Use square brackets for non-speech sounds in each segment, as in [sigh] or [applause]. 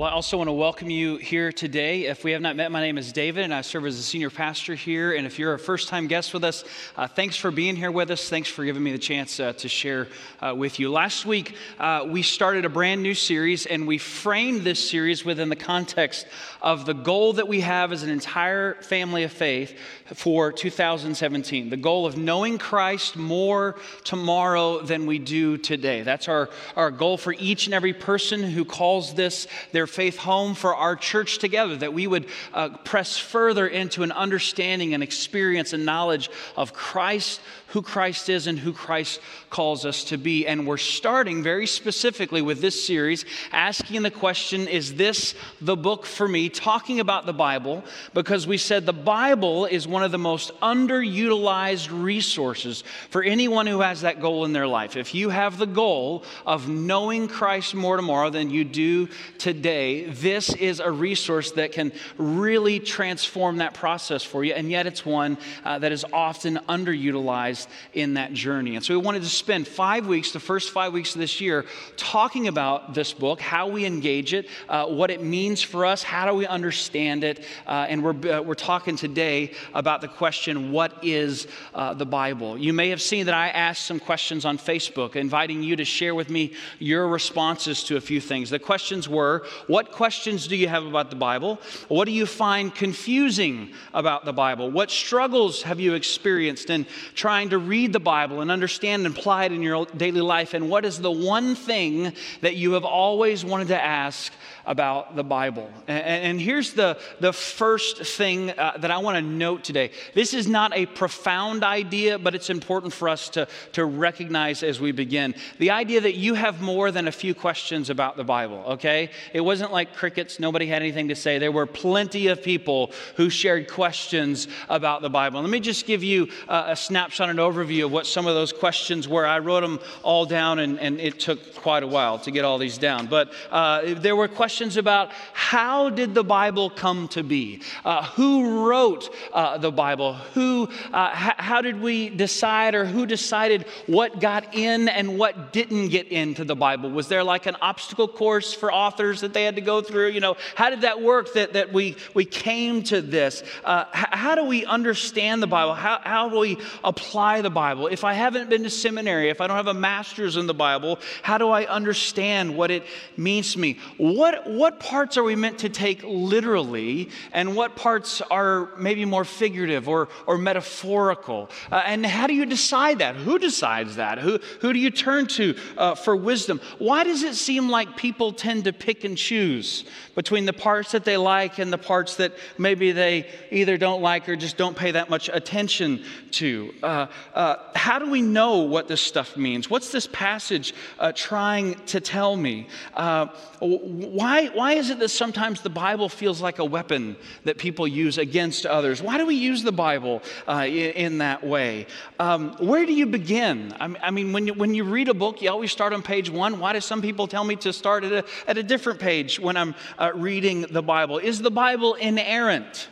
Well, I also want to welcome you here today. If we have not met, my name is David, and I serve as a senior pastor here. And if you're a first time guest with us, uh, thanks for being here with us. Thanks for giving me the chance uh, to share uh, with you. Last week, uh, we started a brand new series, and we framed this series within the context of the goal that we have as an entire family of faith for 2017 the goal of knowing Christ more tomorrow than we do today. That's our, our goal for each and every person who calls this their their faith home for our church together, that we would uh, press further into an understanding and experience and knowledge of Christ, who Christ is, and who Christ calls us to be. And we're starting very specifically with this series, asking the question Is this the book for me? Talking about the Bible, because we said the Bible is one of the most underutilized resources for anyone who has that goal in their life. If you have the goal of knowing Christ more tomorrow than you do today, this is a resource that can really transform that process for you, and yet it's one uh, that is often underutilized in that journey. And so we wanted to spend five weeks, the first five weeks of this year, talking about this book, how we engage it, uh, what it means for us, how do we understand it, uh, and we're, uh, we're talking today about the question, what is uh, the Bible? You may have seen that I asked some questions on Facebook, inviting you to share with me your responses to a few things. The questions were, what questions do you have about the Bible? What do you find confusing about the Bible? What struggles have you experienced in trying to read the Bible and understand and apply it in your daily life? And what is the one thing that you have always wanted to ask about the Bible. And, and here's the, the first thing uh, that I want to note today. This is not a profound idea, but it's important for us to, to recognize as we begin. The idea that you have more than a few questions about the Bible, okay? It wasn't like crickets, nobody had anything to say. There were plenty of people who shared questions about the Bible. Let me just give you a, a snapshot and overview of what some of those questions were. I wrote them all down, and, and it took quite a while to get all these down. But uh, there were questions questions about how did the Bible come to be? Uh, who wrote uh, the Bible? Who, uh, h- how did we decide or who decided what got in and what didn't get into the Bible? Was there like an obstacle course for authors that they had to go through? You know, how did that work that, that we, we came to this? Uh, h- how do we understand the Bible? How, how do we apply the Bible? If I haven't been to seminary, if I don't have a master's in the Bible, how do I understand what it means to me? What, what, parts are we meant to take literally and what parts are maybe more figurative or, or metaphorical? Uh, and how do you decide that? Who decides that? Who, who do you turn to uh, for wisdom? Why does it seem like people tend to pick and choose between the parts that they like and the parts that maybe they either don't like or just don't pay that much attention to? Uh, uh how do we know what this stuff means? What's this passage uh, trying to tell me? Uh, why why, why is it that sometimes the Bible feels like a weapon that people use against others? Why do we use the Bible uh, in, that way? Um, where do you begin? I, I mean, when you, when you read a book, you always start on page one. Why do some people tell me to start at a, at a different page when I'm uh, reading the Bible? Is the Bible inerrant?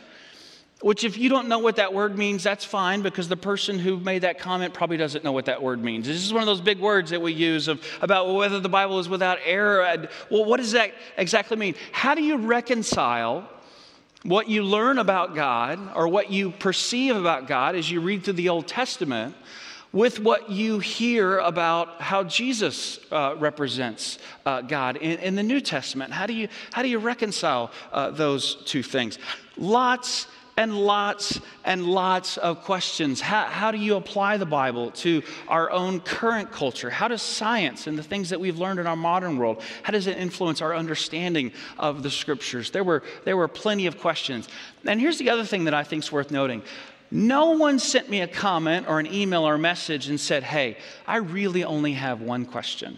Which, if you don't know what that word means, that's fine because the person who made that comment probably doesn't know what that word means. This is one of those big words that we use of, about whether the Bible is without error. Well, what does that exactly mean? How do you reconcile what you learn about God or what you perceive about God as you read through the Old Testament with what you hear about how Jesus uh, represents uh, God in, in, the New Testament? How do you, how do you reconcile uh, those two things? Lots and lots and lots of questions. How, how do you apply the Bible to our own current culture? How does science and the things that we've learned in our modern world, how does it influence our understanding of the scriptures? There were, there were plenty of questions. And here's the other thing that I think is worth noting. No one sent me a comment or an email or a message and said, Hey, I really only have one question.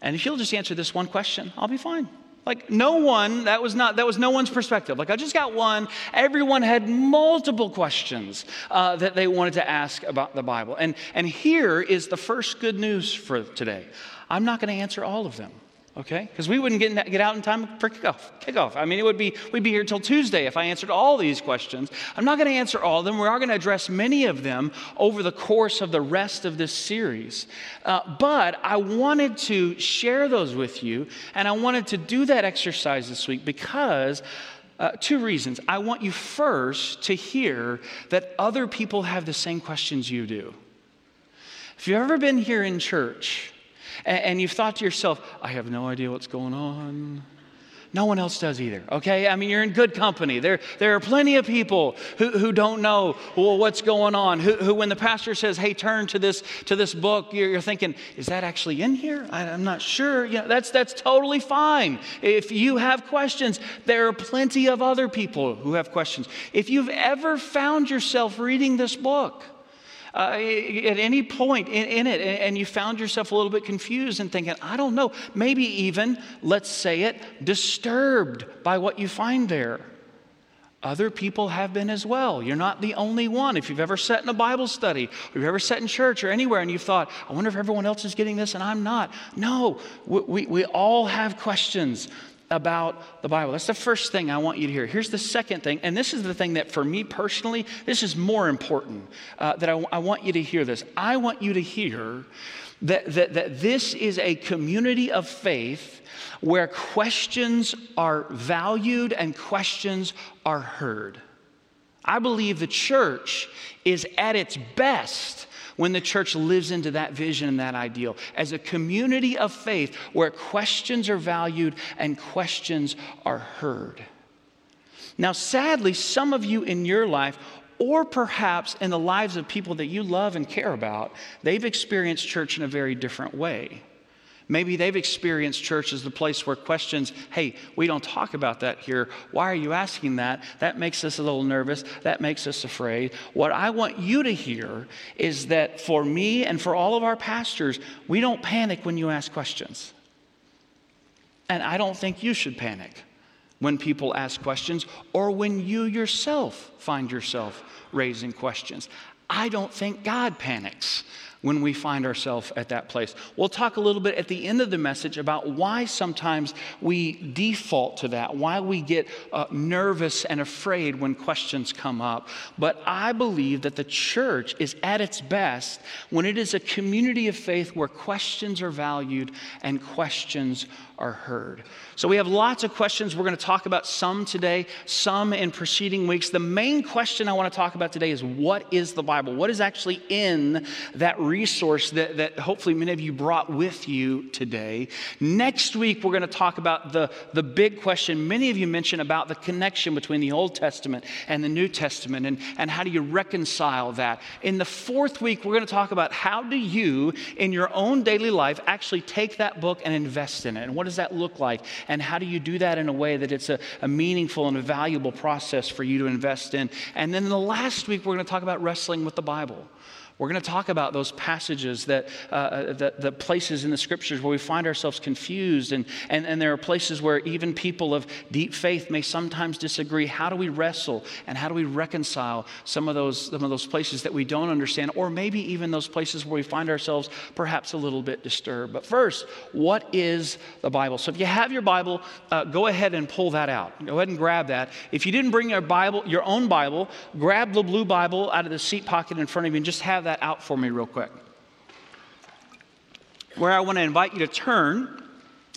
And if you'll just answer this one question, I'll be fine. Like no one, that was not that was no one's perspective. Like I just got one. Everyone had multiple questions uh, that they wanted to ask about the Bible. And and here is the first good news for today. I'm not going to answer all of them. Okay? Because we wouldn't get, get out in time for kickoff, kickoff. I mean, it would be, we'd be here till Tuesday if I answered all these questions. I'm not going to answer all of them. We are going to address many of them over the course of the rest of this series. Uh, but I wanted to share those with you, and I wanted to do that exercise this week because uh, two reasons. I want you first to hear that other people have the same questions you do. If you've ever been here in church, and, and you've thought to yourself, I have no idea what's going on. No one else does either, okay? I mean, you're in good company. There, there are plenty of people who, who don't know well, what's going on, who, who, when the pastor says, hey, turn to this, to this book, you're, you're thinking, is that actually in here? I, am not sure. You know, that's, that's totally fine. If you have questions, there are plenty of other people who have questions. If you've ever found yourself reading this book, uh, at any point in, in it and you found yourself a little bit confused and thinking, I don't know, maybe even, let's say it, disturbed by what you find there. Other people have been as well. You're not the only one. If you've ever sat in a Bible study, or you've ever sat in church or anywhere and you've thought, I wonder if everyone else is getting this and I'm not. No, we, we, we all have questions about the Bible. That's the first thing I want you to hear. Here's the second thing, and this is the thing that for me personally, this is more important uh, that I, I want you to hear this. I want you to hear that, that, that this is a community of faith where questions are valued and questions are heard. I believe the church is at its best when the church lives into that vision and that ideal as a community of faith where questions are valued and questions are heard. Now, sadly, some of you in your life, or perhaps in the lives of people that you love and care about, they've experienced church in a very different way. Maybe they've experienced church as the place where questions, hey, we don't talk about that here. Why are you asking that? That makes us a little nervous. That makes us afraid. What I want you to hear is that for me and for all of our pastors, we don't panic when you ask questions. And I don't think you should panic when people ask questions or when you yourself find yourself raising questions. I don't think God panics when we find ourselves at that place. We'll talk a little bit at the end of the message about why sometimes we default to that, why we get uh, nervous and afraid when questions come up. But I believe that the church is at its best when it is a community of faith where questions are valued and questions are heard. So we have lots of questions. We're going to talk about some today, some in preceding weeks. The main question I want to talk about today is what is the Bible? What is actually in that resource that, that hopefully many of you brought with you today? Next week, we're going to talk about the, the big question many of you mentioned about the connection between the Old Testament and the New Testament and, and how do you reconcile that. In the fourth week, we're going to talk about how do you, in your own daily life, actually take that book and invest in it. And what does that look like? And how do you do that in a way that it's a, a meaningful and a valuable process for you to invest in? And then the last week, we're going to talk about wrestling with the Bible. We're going to talk about those passages that, uh, uh, the, the, places in the scriptures where we find ourselves confused, and, and, and there are places where even people of deep faith may sometimes disagree. How do we wrestle and how do we reconcile some of those, some of those places that we don't understand, or maybe even those places where we find ourselves perhaps a little bit disturbed? But first, what is the Bible? So if you have your Bible, uh, go ahead and pull that out. Go ahead and grab that. If you didn't bring your Bible, your own Bible, grab the blue Bible out of the seat pocket in front of you and just have have that out for me, real quick. Where I want to invite you to turn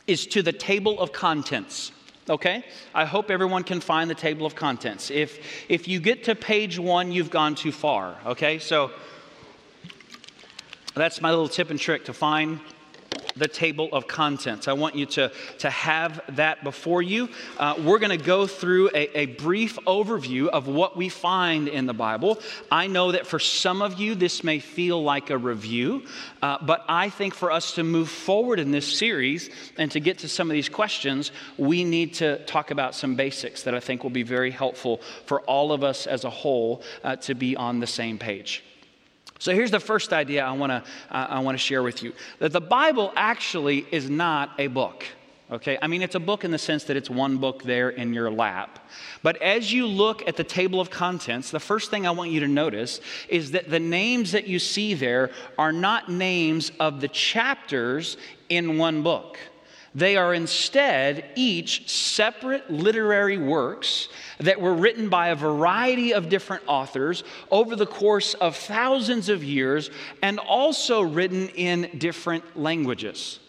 is to the table of contents. Okay? I hope everyone can find the table of contents. If, if you get to page one, you've gone too far. Okay? So that's my little tip and trick to find the table of contents. I want you to, to have that before you. Uh, we're going to go through a, a, brief overview of what we find in the Bible. I know that for some of you, this may feel like a review, uh, but I think for us to move forward in this series and to get to some of these questions, we need to talk about some basics that I think will be very helpful for all of us as a whole uh, to be on the same page. So here's the first idea I want to I want to share with you that the Bible actually is not a book. Okay? I mean it's a book in the sense that it's one book there in your lap. But as you look at the table of contents, the first thing I want you to notice is that the names that you see there are not names of the chapters in one book. They are instead each separate literary works that were written by a variety of different authors over the course of thousands of years and also written in different languages.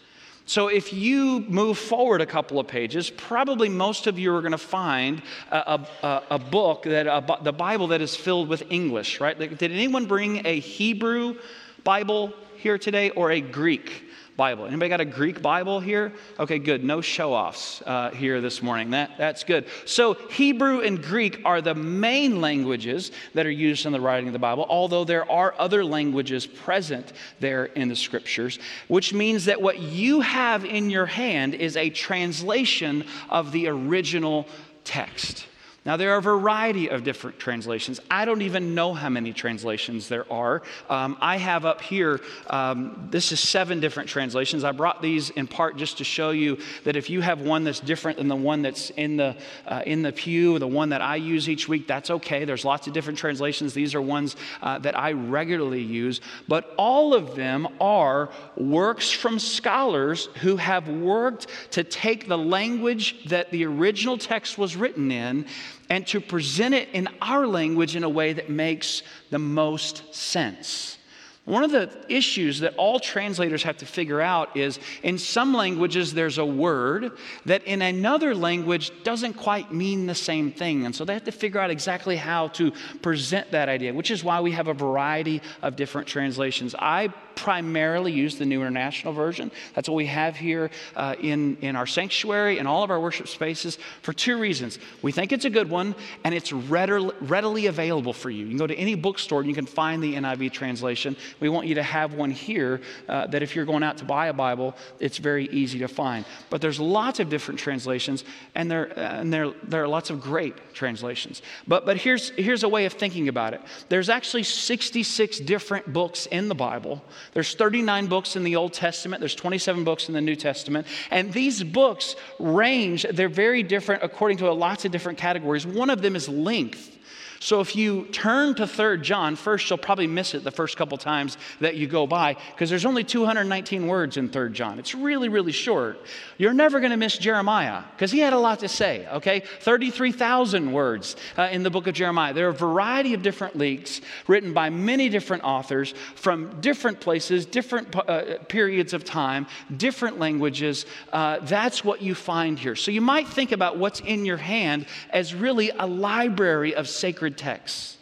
So, if you move forward a couple of pages, probably most of you are going to find a, a, a book, that, a, the Bible that is filled with English, right? Did anyone bring a Hebrew Bible here today or a Greek Bible. Anybody got a Greek Bible here? Okay, good. No show offs uh, here this morning. That, that's good. So, Hebrew and Greek are the main languages that are used in the writing of the Bible, although there are other languages present there in the scriptures, which means that what you have in your hand is a translation of the original text. Now, there are a variety of different translations. I don't even know how many translations there are. Um, I have up here, um, this is seven different translations. I brought these in part just to show you that if you have one that's different than the one that's in the, uh, in the pew, the one that I use each week, that's okay. There's lots of different translations. These are ones uh, that I regularly use. But all of them are works from scholars who have worked to take the language that the original text was written in and to present it in our language in a way that makes the most sense. One of the issues that all translators have to figure out is in some languages there's a word that in another language doesn't quite mean the same thing. And so they have to figure out exactly how to present that idea, which is why we have a variety of different translations. I primarily use the New International Version. That's what we have here uh, in, in our sanctuary and all of our worship spaces for two reasons. We think it's a good one, and it's readily, readily available for you. You can go to any bookstore and you can find the NIV translation. We want you to have one here uh, that if you're going out to buy a Bible, it's very easy to find. But there's lots of different translations, and there, uh, and there, there are lots of great translations. But, but here's, here's a way of thinking about it there's actually 66 different books in the Bible there's 39 books in the Old Testament, there's 27 books in the New Testament, and these books range, they're very different according to lots of different categories. One of them is length. So if you turn to 3rd John, first you'll probably miss it the first couple times that you go by because there's only 219 words in 3rd John. It's really, really short. You're never going to miss Jeremiah because he had a lot to say, okay? 33,000 words uh, in the book of Jeremiah. There are a variety of different leaks written by many different authors from different places, different uh, periods of time, different languages. Uh, that's what you find here. So you might think about what's in your hand as really a library of sacred sacred texts.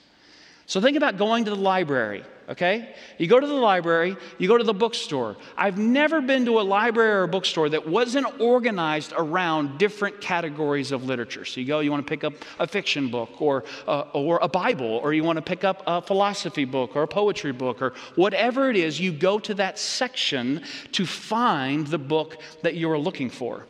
So think about going to the library, okay? You go to the library, you go to the bookstore. I've never been to a library or a bookstore that wasn't organized around different categories of literature. So you go, you want to pick up a fiction book or, or a Bible, or you want to pick up a philosophy book or a poetry book or whatever it is, you go to that section to find the book that you're looking for.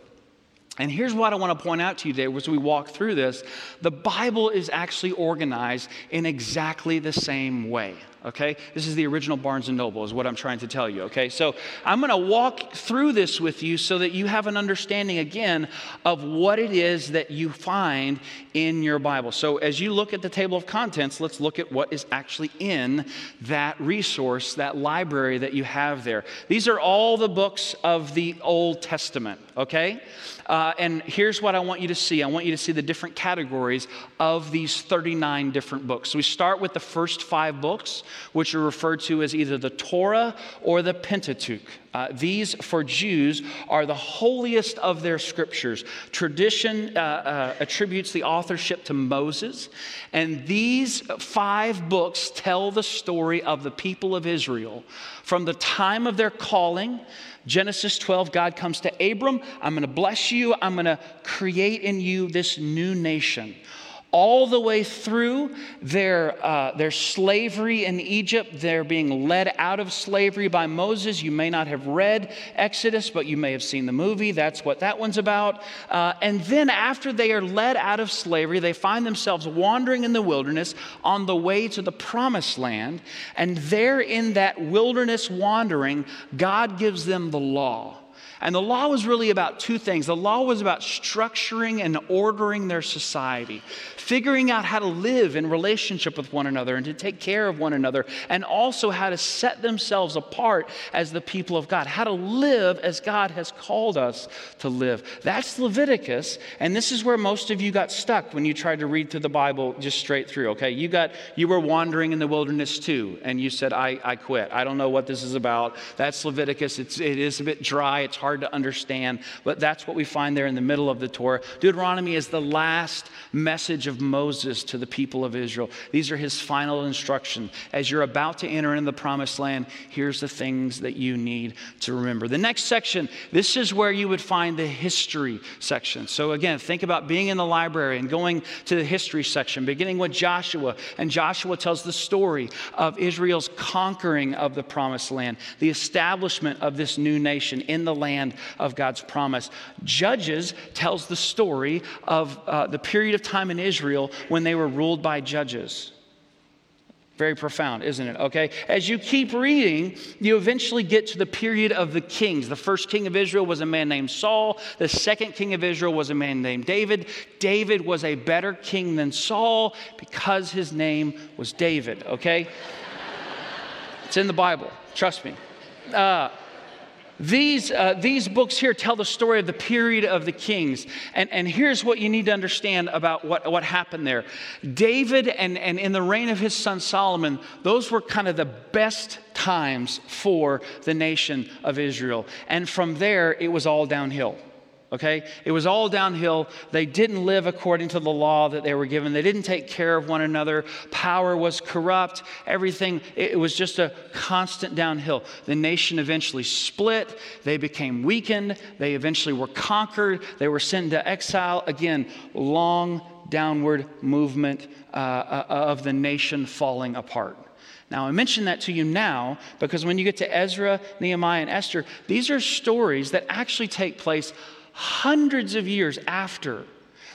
And here's what I want to point out to you today as we walk through this. The Bible is actually organized in exactly the same way okay? This is the original Barnes and Noble, is what I'm trying to tell you, okay? So I'm gonna walk through this with you so that you have an understanding again of what it is that you find in your Bible. So as you look at the table of contents, let's look at what is actually in that resource, that library that you have there. These are all the books of the Old Testament, okay? Uh, and here's what I want you to see I want you to see the different categories of these 39 different books. So we start with the first five books which are referred to as either the Torah or the Pentateuch. Uh, these, for Jews, are the holiest of their scriptures. Tradition uh, uh, attributes the authorship to Moses, and these five books tell the story of the people of Israel from the time of their calling. Genesis 12, God comes to Abram, I'm going to bless you, I'm going to create in you this new nation all the way through their, uh, their slavery in Egypt. They're being led out of slavery by Moses. You may not have read Exodus, but you may have seen the movie. That's what that one's about. Uh, and then, after they are led out of slavery, they find themselves wandering in the wilderness on the way to the promised land. And there, in that wilderness wandering, God gives them the law. And the law was really about two things. The law was about structuring and ordering their society, figuring out how to live in relationship with one another and to take care of one another, and also how to set themselves apart as the people of God, how to live as God has called us to live. That's Leviticus, and this is where most of you got stuck when you tried to read through the Bible just straight through, okay? You got you were wandering in the wilderness too, and you said, I, I quit. I don't know what this is about. That's Leviticus. It's, it is a bit dry, it's hard to understand, but that's what we find there in the middle of the Torah. Deuteronomy is the last message of Moses to the people of Israel. These are his final instructions. As you're about to enter into the promised land, here's the things that you need to remember. The next section, this is where you would find the history section. So again, think about being in the library and going to the history section, beginning with Joshua. And Joshua tells the story of Israel's conquering of the promised land, the establishment of this new nation in the land of God's promise. Judges tells the story of uh, the period of time in Israel when they were ruled by judges. Very profound, isn't it? Okay. As you keep reading, you eventually get to the period of the kings. The first king of Israel was a man named Saul. The second king of Israel was a man named David. David was a better king than Saul because his name was David. Okay. [laughs] it's in the Bible. Trust me. Uh, these, uh, these books here tell the story of the period of the kings. And, and here's what you need to understand about what, what happened there. David and, and in the reign of his son Solomon, those were kind of the best times for the nation of Israel. And from there, it was all downhill okay? It was all downhill. They didn't live according to the law that they were given, they didn't take care of one another. Power was corrupt. Everything, it was just a constant downhill. The nation eventually split, they became weakened, they eventually were conquered, they were sent into exile. Again, long downward movement uh, uh of the nation falling apart. Now, I mention that to you now because when you get to Ezra, Nehemiah, and Esther, these are stories that actually take place hundreds of years after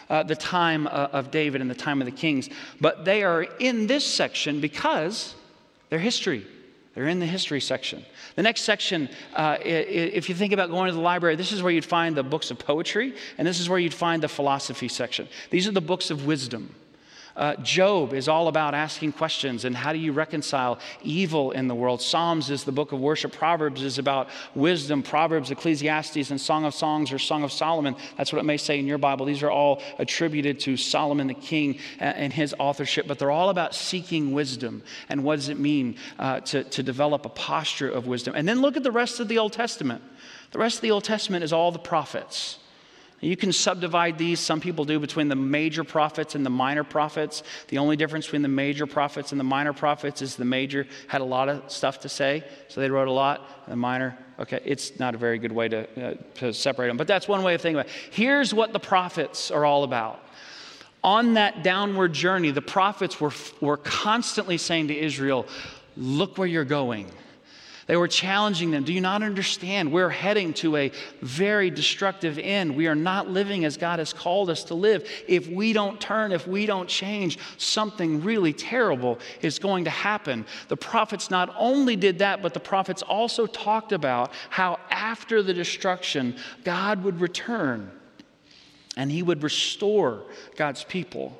uh, the time uh, of David and the time of the kings. But they are in this section because they're history. They're in the history section. The next section, uh, if you think about going to the library, this is where you'd find the books of poetry, and this is where you'd find the philosophy section. These are the books of wisdom. Uh, Job is all about asking questions and how do you reconcile evil in the world. Psalms is the book of worship. Proverbs is about wisdom. Proverbs, Ecclesiastes, and Song of Songs or Song of Solomon. That's what it may say in your Bible. These are all attributed to Solomon the king and his authorship, but they're all about seeking wisdom and what does it mean uh, to, to develop a posture of wisdom. And then look at the rest of the Old Testament. The rest of the Old Testament is all the prophets. You can subdivide these, some people do, between the major prophets and the minor prophets. The only difference between the major prophets and the minor prophets is the major had a lot of stuff to say, so they wrote a lot. The minor, okay, it's not a very good way to, uh, to separate them, but that's one way of thinking about it. Here's what the prophets are all about. On that downward journey, the prophets were, were constantly saying to Israel, Look where you're going. They were challenging them. Do you not understand? We're heading to a very destructive end. We are not living as God has called us to live. If we don't turn, if we don't change, something really terrible is going to happen. The prophets not only did that, but the prophets also talked about how after the destruction, God would return and he would restore God's people.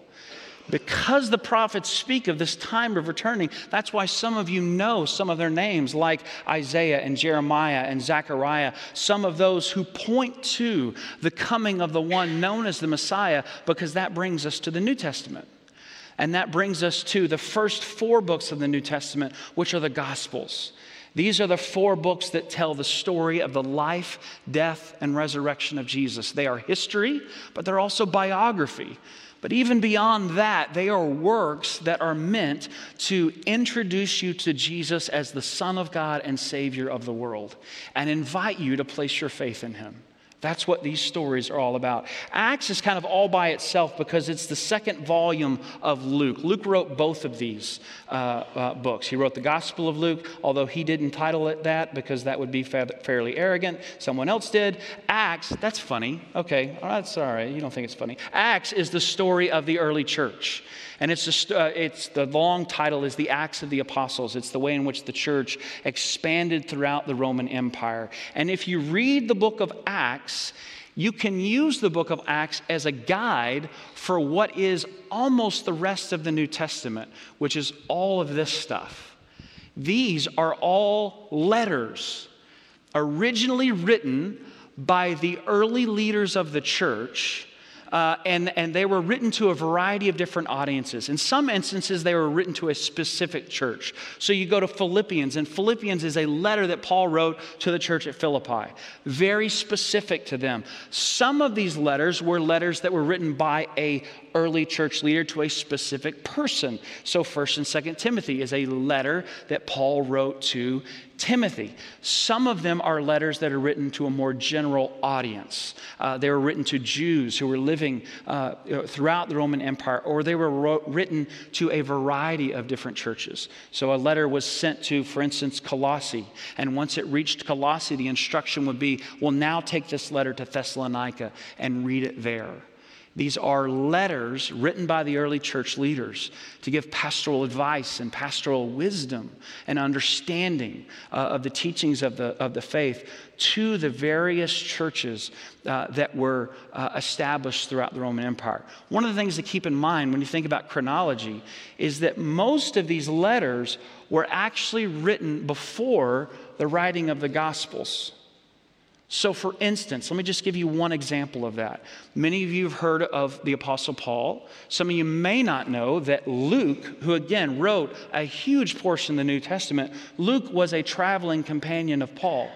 Because the prophets speak of this time of returning, that's why some of you know some of their names, like Isaiah and Jeremiah and Zechariah, some of those who point to the coming of the one known as the Messiah, because that brings us to the New Testament. And that brings us to the first four books of the New Testament, which are the Gospels. These are the four books that tell the story of the life, death, and resurrection of Jesus. They are history, but they're also biography. But even beyond that, they are works that are meant to introduce you to Jesus as the Son of God and Savior of the world and invite you to place your faith in Him. That's what these stories are all about. Acts is kind of all by itself because it's the second volume of Luke. Luke wrote both of these uh, uh, books. He wrote the Gospel of Luke, although he didn't title it that because that would be fa- fairly arrogant. Someone else did. Acts, that's funny. Okay, that's all right. You don't think it's funny. Acts is the story of the early church. And it's, just, uh, it's the long title is the Acts of the Apostles. It's the way in which the church expanded throughout the Roman Empire. And if you read the book of Acts, you can use the book of Acts as a guide for what is almost the rest of the New Testament, which is all of this stuff. These are all letters originally written by the early leaders of the church uh, and, and they were written to a variety of different audiences. In some instances, they were written to a specific church. So you go to Philippians, and Philippians is a letter that Paul wrote to the church at Philippi, very specific to them. Some of these letters were letters that were written by a early church leader to a specific person. So 1st and 2nd Timothy is a letter that Paul wrote to Timothy. Some of them are letters that are written to a more general audience. Uh, they were written to Jews who were living uh, throughout the Roman Empire, or they were wrote, written to a variety of different churches. So a letter was sent to, for instance, Colossae. And once it reached Colossae, the instruction would be well, now take this letter to Thessalonica and read it there. These are letters written by the early church leaders to give pastoral advice and pastoral wisdom and understanding uh, of the teachings of the, of the faith to the various churches uh, that were uh, established throughout the Roman Empire. One of the things to keep in mind when you think about chronology is that most of these letters were actually written before the writing of the Gospels. So, for instance, let me just give you one example of that. Many of you have heard of the Apostle Paul. Some of you may not know that Luke, who again wrote a huge portion of the New Testament, Luke was a traveling companion of Paul.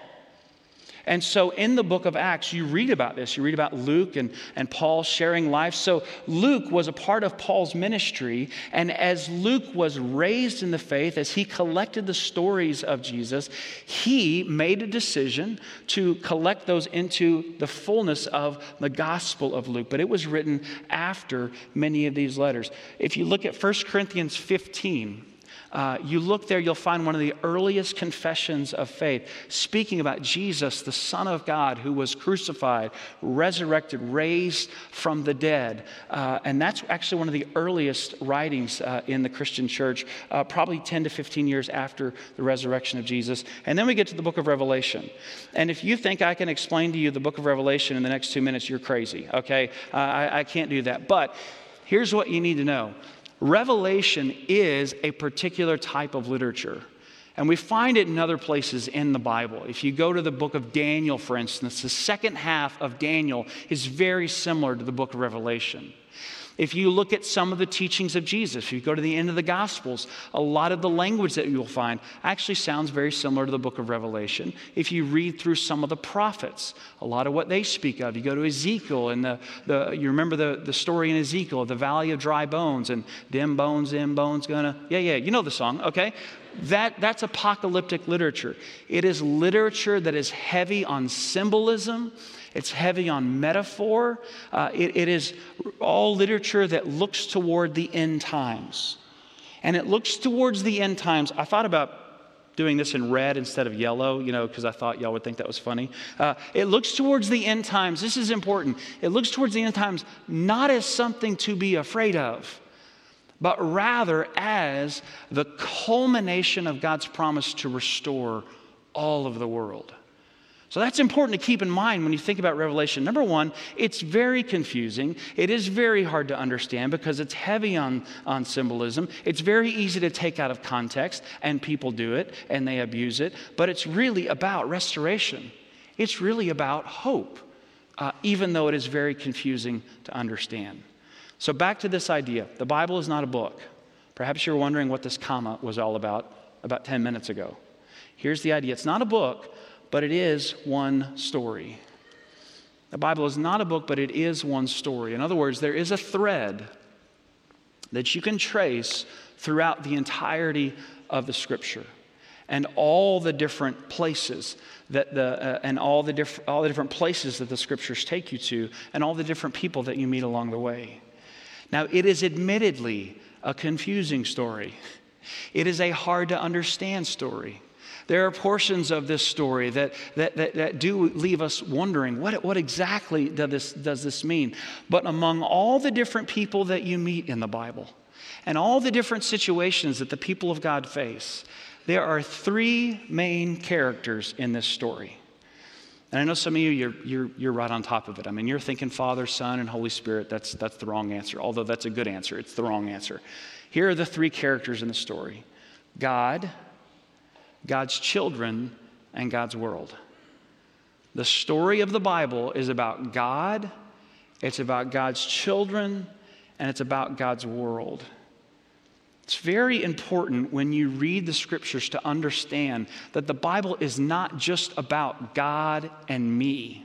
And so in the book of Acts, you read about this. You read about Luke and, and Paul sharing life. So Luke was a part of Paul's ministry. And as Luke was raised in the faith, as he collected the stories of Jesus, he made a decision to collect those into the fullness of the gospel of Luke. But it was written after many of these letters. If you look at 1 Corinthians 15, uh, you look there, you'll find one of the earliest confessions of faith, speaking about Jesus, the Son of God, who was crucified, resurrected, raised from the dead. Uh, and that's actually one of the earliest writings uh, in the Christian church, uh, probably 10 to 15 years after the resurrection of Jesus. And then we get to the book of Revelation. And if you think I can explain to you the book of Revelation in the next two minutes, you're crazy, okay? Uh, I, I can't do that. But here's what you need to know Revelation is a particular type of literature. And we find it in other places in the Bible. If you go to the book of Daniel, for instance, the second half of Daniel is very similar to the book of Revelation. If you look at some of the teachings of Jesus, if you go to the end of the Gospels, a lot of the language that you'll find actually sounds very similar to the book of Revelation. If you read through some of the prophets, a lot of what they speak of, you go to Ezekiel and the, the you remember the, the story in Ezekiel, the valley of dry bones, and them bones, them bones gonna, yeah, yeah, you know the song, okay? That, that's apocalyptic literature. It is literature that is heavy on symbolism it's heavy on metaphor. Uh, it, it is all literature that looks toward the end times. And it looks towards the end times. I thought about doing this in red instead of yellow, you know, because I thought y'all would think that was funny. Uh, it looks towards the end times. This is important. It looks towards the end times not as something to be afraid of, but rather as the culmination of God's promise to restore all of the world. So that's important to keep in mind when you think about Revelation. Number one, it's very confusing. It is very hard to understand because it's heavy on, on symbolism. It's very easy to take out of context, and people do it and they abuse it. But it's really about restoration, it's really about hope, uh, even though it is very confusing to understand. So, back to this idea the Bible is not a book. Perhaps you're wondering what this comma was all about about 10 minutes ago. Here's the idea it's not a book but it is one story. The Bible is not a book, but it is one story. In other words, there is a thread that you can trace throughout the entirety of the scripture. and all the different places that the, uh, and all the, diff- all the different places that the scriptures take you to, and all the different people that you meet along the way. Now, it is admittedly a confusing story. It is a hard to understand story. There are portions of this story that, that, that, that, do leave us wondering what, what exactly does this, does this mean? But among all the different people that you meet in the Bible and all the different situations that the people of God face, there are three main characters in this story. And I know some of you, you're, you're, you're right on top of it. I mean, you're thinking Father, Son, and Holy Spirit. That's, that's the wrong answer, although that's a good answer. It's the wrong answer. Here are the three characters in the story God, God's children, and God's world. The story of the Bible is about God, it's about God's children, and it's about God's world. It's very important when you read the scriptures to understand that the Bible is not just about God and me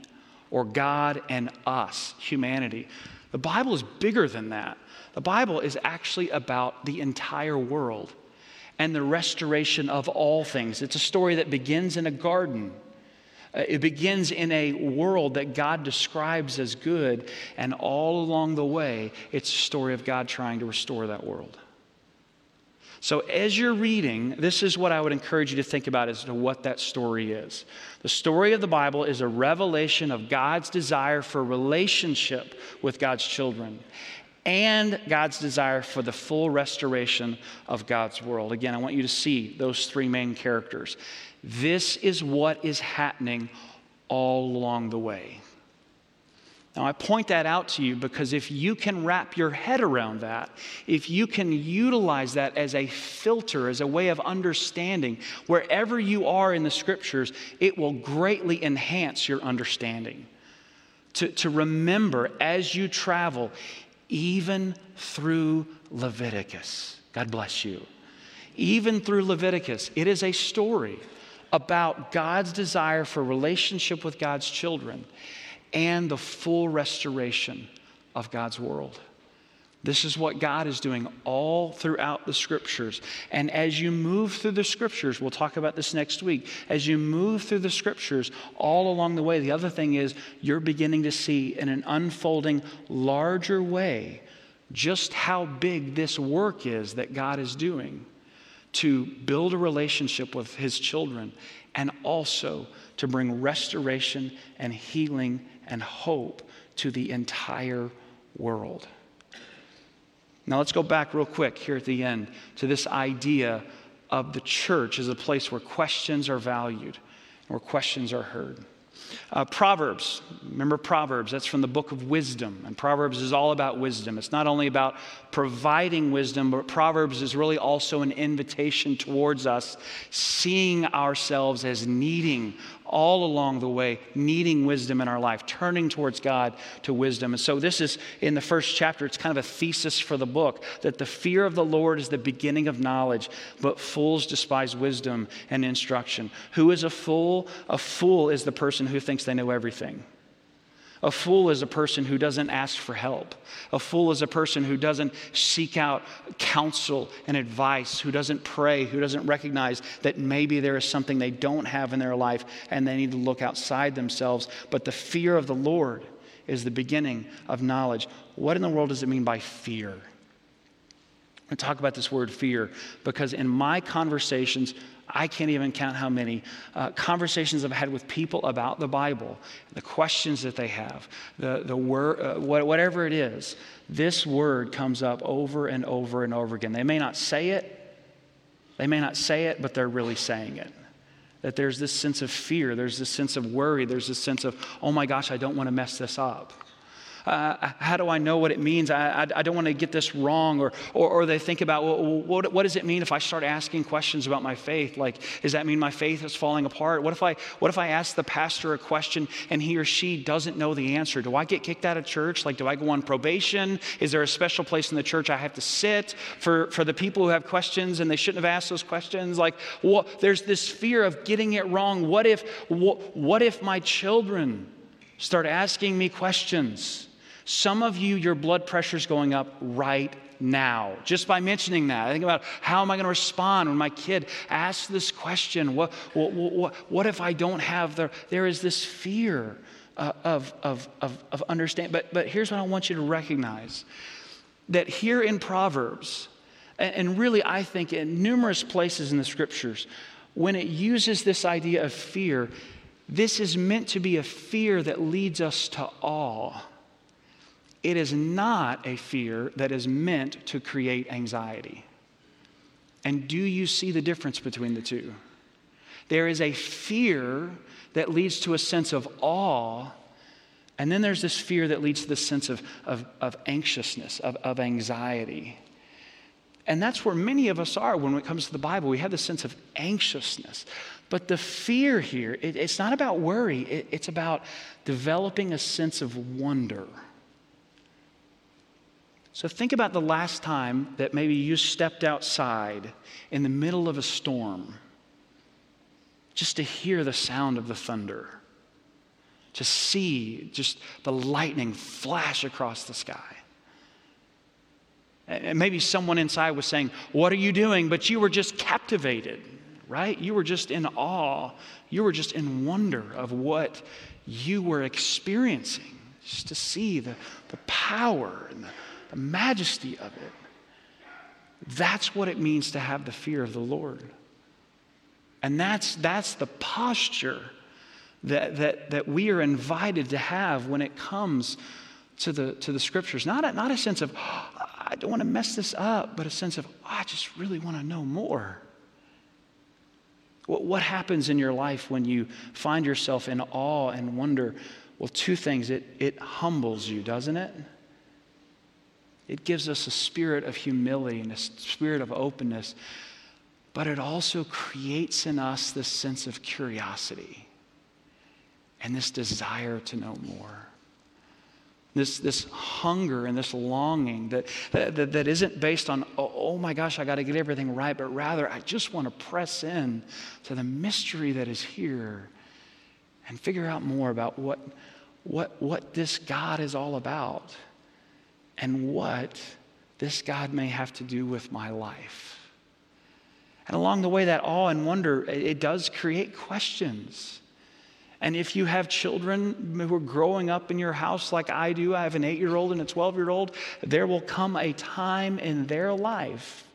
or God and us, humanity. The Bible is bigger than that. The Bible is actually about the entire world and the restoration of all things. It's a story that begins in a garden. Uh, it begins in a world that God describes as good, and all along the way, it's a story of God trying to restore that world. So, as you're reading, this is what I would encourage you to think about as to what that story is. The story of the Bible is a revelation of God's desire for relationship with God's children and God's desire for the full restoration of God's world. Again, I want you to see those three main characters. This is what is happening all along the way. Now, I point that out to you because if you can wrap your head around that, if you can utilize that as a filter, as a way of understanding, wherever you are in the scriptures, it will greatly enhance your understanding. To, to remember as you travel, even through Leviticus. God bless you. Even through Leviticus, it is a story about God's desire for relationship with God's children and the full restoration of God's world. This is what God is doing all throughout the scriptures. And as you move through the scriptures, we'll talk about this next week. As you move through the scriptures all along the way, the other thing is you're beginning to see in an unfolding larger way just how big this work is that God is doing to build a relationship with his children and also to bring restoration and healing and hope to the entire world. Now, let's go back real quick here at the end to this idea of the church as a place where questions are valued, where questions are heard. Uh, Proverbs, remember Proverbs, that's from the book of wisdom. And Proverbs is all about wisdom. It's not only about providing wisdom, but Proverbs is really also an invitation towards us seeing ourselves as needing all along the way, needing wisdom in our life, turning towards God to wisdom. And so, this is in the first chapter, it's kind of a thesis for the book that the fear of the Lord is the beginning of knowledge, but fools despise wisdom and instruction. Who is a fool? A fool is the person who thinks they know everything. A fool is a person who doesn't ask for help. A fool is a person who doesn't seek out counsel and advice, who doesn't pray, who doesn't recognize that maybe there is something they don't have in their life and they need to look outside themselves. But the fear of the Lord is the beginning of knowledge. What in the world does it mean by fear? I talk about this word fear because in my conversations I can't even count how many uh, conversations I've had with people about the Bible, the questions that they have, the, the word, uh, whatever it is. This word comes up over and over and over again. They may not say it, they may not say it, but they're really saying it. That there's this sense of fear, there's this sense of worry, there's this sense of, oh my gosh, I don't want to mess this up. Uh, how do I know what it means? I, I, I don't want to get this wrong. Or, or, or they think about, well, what, what does it mean if I start asking questions about my faith? Like, does that mean my faith is falling apart? What if I, what if I ask the pastor a question and he or she doesn't know the answer? Do I get kicked out of church? Like, do I go on probation? Is there a special place in the church I have to sit for, for the people who have questions and they shouldn't have asked those questions? Like, what, there's this fear of getting it wrong. What if, what, what if my children start asking me questions? Some of you, your blood pressure is going up right now. Just by mentioning that, I think about how am I going to respond when my kid asks this question? What, what, what, what if I don't have the, there is this fear uh, of, of, of, of understanding. But, but here's what I want you to recognize that here in Proverbs, and, and really I think in numerous places in the scriptures, when it uses this idea of fear, this is meant to be a fear that leads us to awe. It is not a fear that is meant to create anxiety. And do you see the difference between the two? There is a fear that leads to a sense of awe. And then there's this fear that leads to this sense of, of, of anxiousness, of, of anxiety. And that's where many of us are when it comes to the Bible. We have this sense of anxiousness. But the fear here, it, it's not about worry, it, it's about developing a sense of wonder. So think about the last time that maybe you stepped outside in the middle of a storm just to hear the sound of the thunder, to see just the lightning flash across the sky. And maybe someone inside was saying, What are you doing? But you were just captivated, right? You were just in awe. You were just in wonder of what you were experiencing, just to see the, the power and the, the majesty of it. That's what it means to have the fear of the Lord. And that's, that's the posture that, that, that we are invited to have when it comes to the, to the scriptures. Not a, not a sense of, oh, I don't want to mess this up, but a sense of, oh, I just really want to know more. What, what happens in your life when you find yourself in awe and wonder? Well, two things. It, it humbles you, doesn't it? It gives us a spirit of humility and a spirit of openness but it also creates in us this sense of curiosity and this desire to know more. This, this hunger and this longing that, that, that isn't based on, oh, oh my gosh, I got to get everything right, but rather I just want to press in to the mystery that is here and figure out more about what, what, what this God is all about and what this God may have to do with my life. And along the way, that awe and wonder, it does create questions. And if you have children who are growing up in your house like I do, I have an eight year old and a 12 year old, there will come a time in their life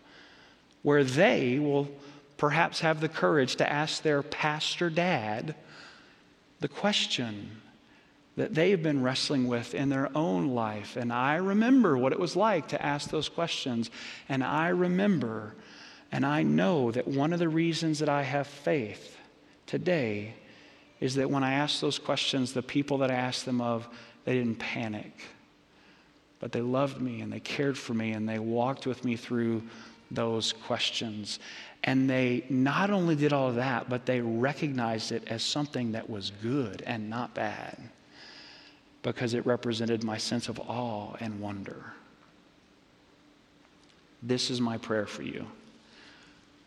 where they will perhaps have the courage to ask their pastor dad the question that they've been wrestling with in their own life. And I remember what it was like to ask those questions. And I remember and I know that one of the reasons that I have faith today is that when I ask those questions, the people that I asked them of, they didn't panic. But they loved me and they cared for me and they walked with me through those questions. And they not only did all of that, but they recognized it as something that was good and not bad because it represented my sense of awe and wonder. This is my prayer for you.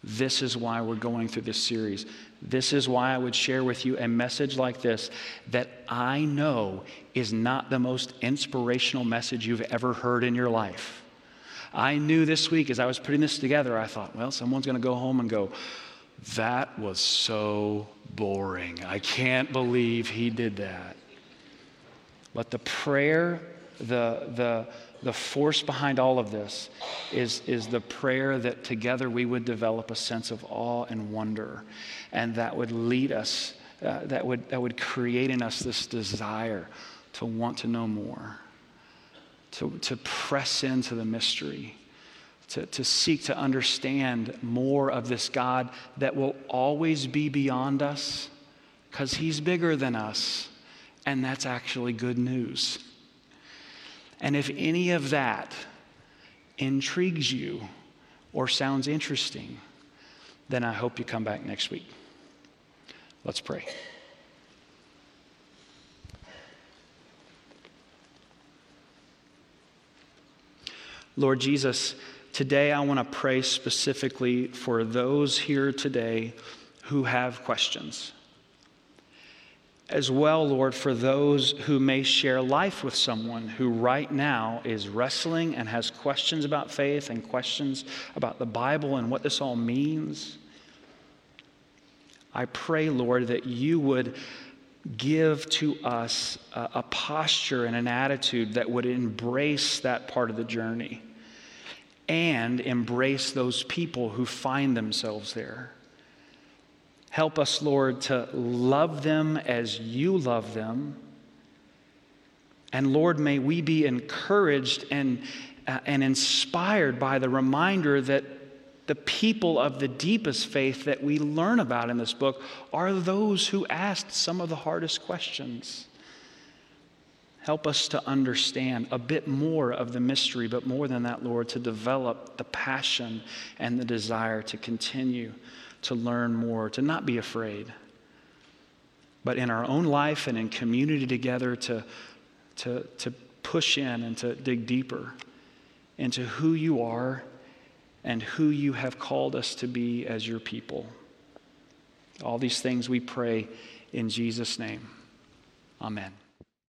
This is why we're going through this series. This is why I would share with you a message like this that I know is not the most inspirational message you've ever heard in your life. I knew this week as I was putting this together, I thought, well, someone's going to go home and go, that was so boring. I can't believe he did that. But the prayer, the, the, the force behind all of this is, is the prayer that together we would develop a sense of awe and wonder, and that would lead us, uh, that, would, that would create in us this desire to want to know more, to, to press into the mystery, to, to seek to understand more of this God that will always be beyond us because He's bigger than us, and that's actually good news. And if any of that intrigues you or sounds interesting, then I hope you come back next week. Let's pray. Lord Jesus, today I want to pray specifically for those here today who have questions. As well, Lord, for those who may share life with someone who right now is wrestling and has questions about faith and questions about the Bible and what this all means. I pray, Lord, that you would give to us a, a, posture and an attitude that would embrace that part of the journey and embrace those people who find themselves there. Help us, Lord, to love them as you love them. And Lord, may we be encouraged and, uh, and inspired by the reminder that the people of the deepest faith that we learn about in this book are those who asked some of the hardest questions. Help us to understand a bit more of the mystery, but more than that, Lord, to develop the passion and the desire to continue to learn more, to not be afraid, but in our own life and in community together to, to, to push in and to dig deeper into who you are and who you have called us to be as your people. All these things we pray in Jesus' name. Amen.